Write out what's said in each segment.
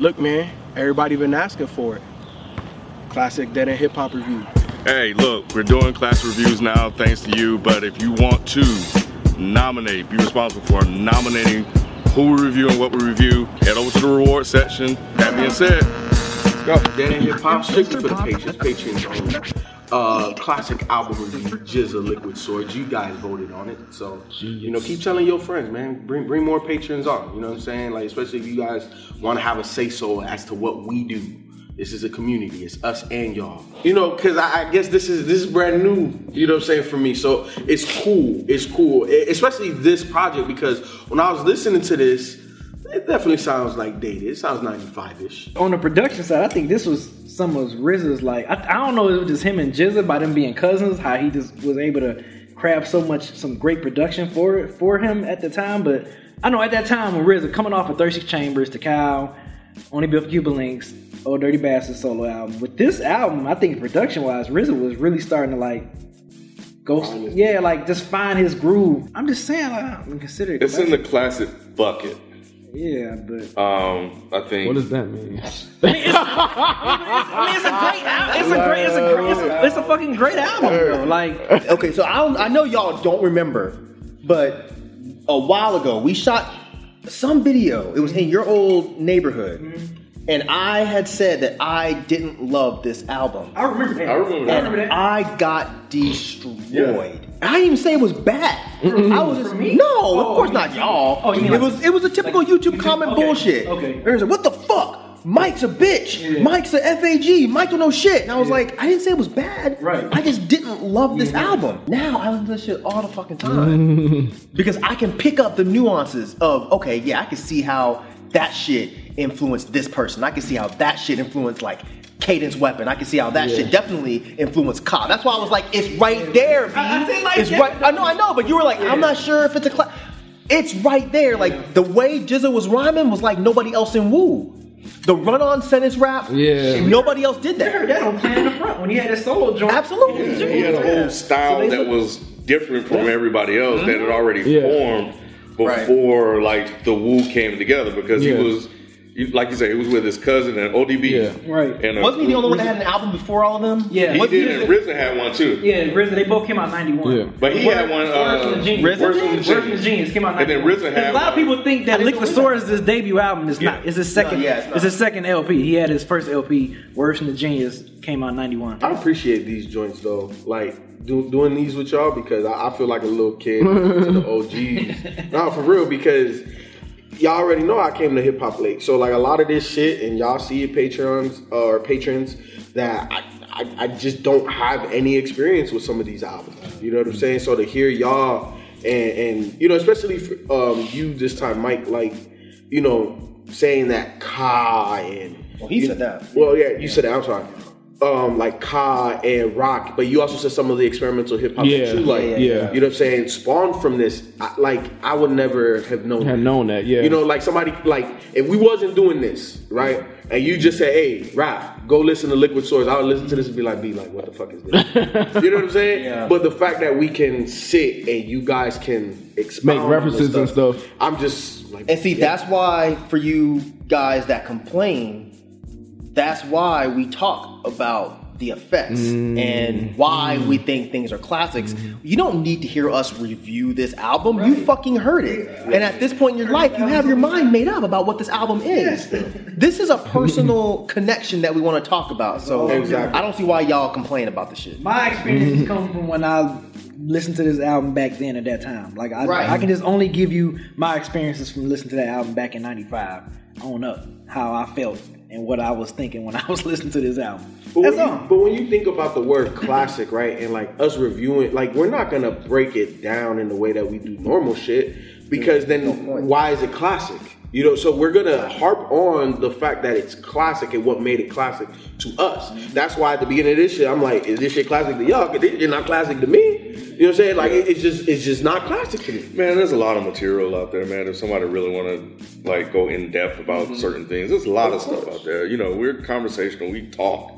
Look, man, everybody been asking for it. Classic Dead End Hip Hop review. Hey, look, we're doing class reviews now, thanks to you. But if you want to nominate, be responsible for nominating who we review and what we review, head over to the reward section. That being said, let's go. Dead End Hip Hop, strictly for the patrons, patrons only. Uh, classic album review, GZA Liquid Swords. You guys voted on it, so you know, keep telling your friends, man. Bring bring more patrons on. You know what I'm saying? Like, especially if you guys want to have a say so as to what we do. This is a community. It's us and y'all. You know, cause I, I guess this is this is brand new. You know what I'm saying for me. So it's cool. It's cool, E- especially this project because when I was listening to this, it definitely sounds like dated. It sounds 95ish. On the production side, I think this was some of RZA's like I, I don't know if it was just him and GZA by them being cousins, how he just was able to craft so much some great production for it for him at the time. But I know at that time when RZA coming off of 36 Chambers Tical, Only Built for Cuban Links, Old Dirty Bastard solo album. With this album, I think production wise, RZA was really starting to like go yeah, like just find his groove. I'm just saying like I'm considering It's in the classic bucket. Yeah, but Um, I think. What does that mean? I mean, it's a great album. It's a great. It's a great. It's a, it's a fucking great album. Bro. Like, Okay, so I I know y'all don't remember, but a while ago we shot some video. It was in your old neighborhood, and I had said that I didn't love this album. I remember that. I remember that. and I got destroyed. I didn't even say it was bad. I was just me? no, Oh, of course not y'all. oh, you mean it like- was it was a typical like YouTube YouTube- comment okay, bullshit. okay. It was like, what the fuck? Mike's a bitch. Yeah. Mike's a FAG. Mike don't know shit. And I was Yeah. like, I didn't say it was bad. Right. I just didn't love this album. Now I listen to this shit all the fucking time because I can pick up the nuances of okay, yeah, I can see how that shit influenced this person. I can see how that shit influenced like Cadence Weapon. I can see how that shit definitely influenced Ka. That's why I was like, it's right there, B. I- I said, like, it's right. I know, I know, but you were like, I'm not sure if it's a class. It's right there. Like the way GZA was rhyming was like nobody else in Wu. The run-on sentence rap, Yeah. nobody else did I heard that. that on Plan the Front when he had his solo joint. Absolutely. Yeah, he had a whole style So they- that was different from everybody else that had mm-hmm. already Yeah. formed before like the Wu came together because Yeah. he was you- like you said, he was with his cousin and ODB. Yeah. Right. And uh, Wasn't he the only one that had an album before all of them? Yeah. He What did, year and RZA had one too. Yeah, RZA, they both came out in 91. Yeah. But he had one. Words Uh, from the Genius. RZA Words did? from the Words from the Genius. Genius came out in And then 91. RZA had A lot of people think that I didn't Liquid know his debut album. It's not. It's his second. No, yeah, it's it's, his second LP. He had his first LP, Words from the Genius, came out in 91. I appreciate these joints though, like do, doing these with y'all because I, I feel like a little kid to the OGs. no, for real, because y'all already know I came to hip hop late, so like a lot of this shit, and y'all see it patrons or patrons that I, I I just don't have any experience with some of these albums. You know what I'm saying? So to hear y'all and and you know especially for, um you this time, Mike, like you know saying that Ka and Well, he said that. Well, yeah, you said that. I'm sorry. Um, like Ka and Roc, but you also said some of the experimental hip hop Yeah, that you like. yeah, yeah. You know what I'm saying? Spawned from this, I, like I would never have known. Had that. known that, yeah. You know, like somebody like if we wasn't doing this, right? And you just say, "Hey, Rap, go listen to Liquid Swords," I would listen to this and be like, "Be like, what the fuck is this?" you know what I'm saying? Yeah. But the fact that we can sit and you guys can Make on references this and stuff. I'm just like, And see, yeah. that's why for you guys that complain, that's why we talk about the effects and mm. why we mm. think things are classics. Mm-hmm. You don't need to hear us review this album. You fucking heard it. And at this point in your life, you have your mind made up about what this album is. This is a personal connection that we want to talk about. So Exactly. I don't see why y'all complain about the shit. My experiences come from when I listened to this album back then at that time. Like I, Right. I can just only give you my experiences from listening to that album back in '95 on up, how I felt and what I was thinking when I was listening to this album. But That's when, you, all. but when you think about the word classic, right, and like us reviewing, like we're not gonna break it down in the way that we do normal shit, because then why is it classic? You know, so we're gonna harp on the fact that it's classic and what made it classic to us. That's why at the beginning of this shit, I'm like, is this shit classic to y'all? 'Cause It's not classic to me. You know what I'm saying? Like it- it's just it's just not classic to me. Man, there's a lot of material out there, man. If somebody really want to like go in depth about certain things, there's a lot of, stuff out there. You know, we're conversational. We talk.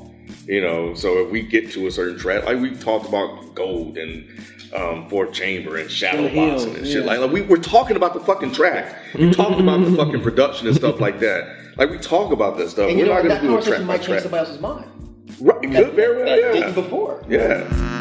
You know, so if we get to a certain track, like we talked about gold and um, fourth chamber and shadow Still heels, boxing and shit. yeah. Like, like we, we're talking about the fucking track. We talked about the fucking production and stuff like that. Like we talk about that stuff. And you we're know, not that gonna do a track conversation by might change track. somebody else's mind. Right, it could very well, That yeah. didn't before. Yeah.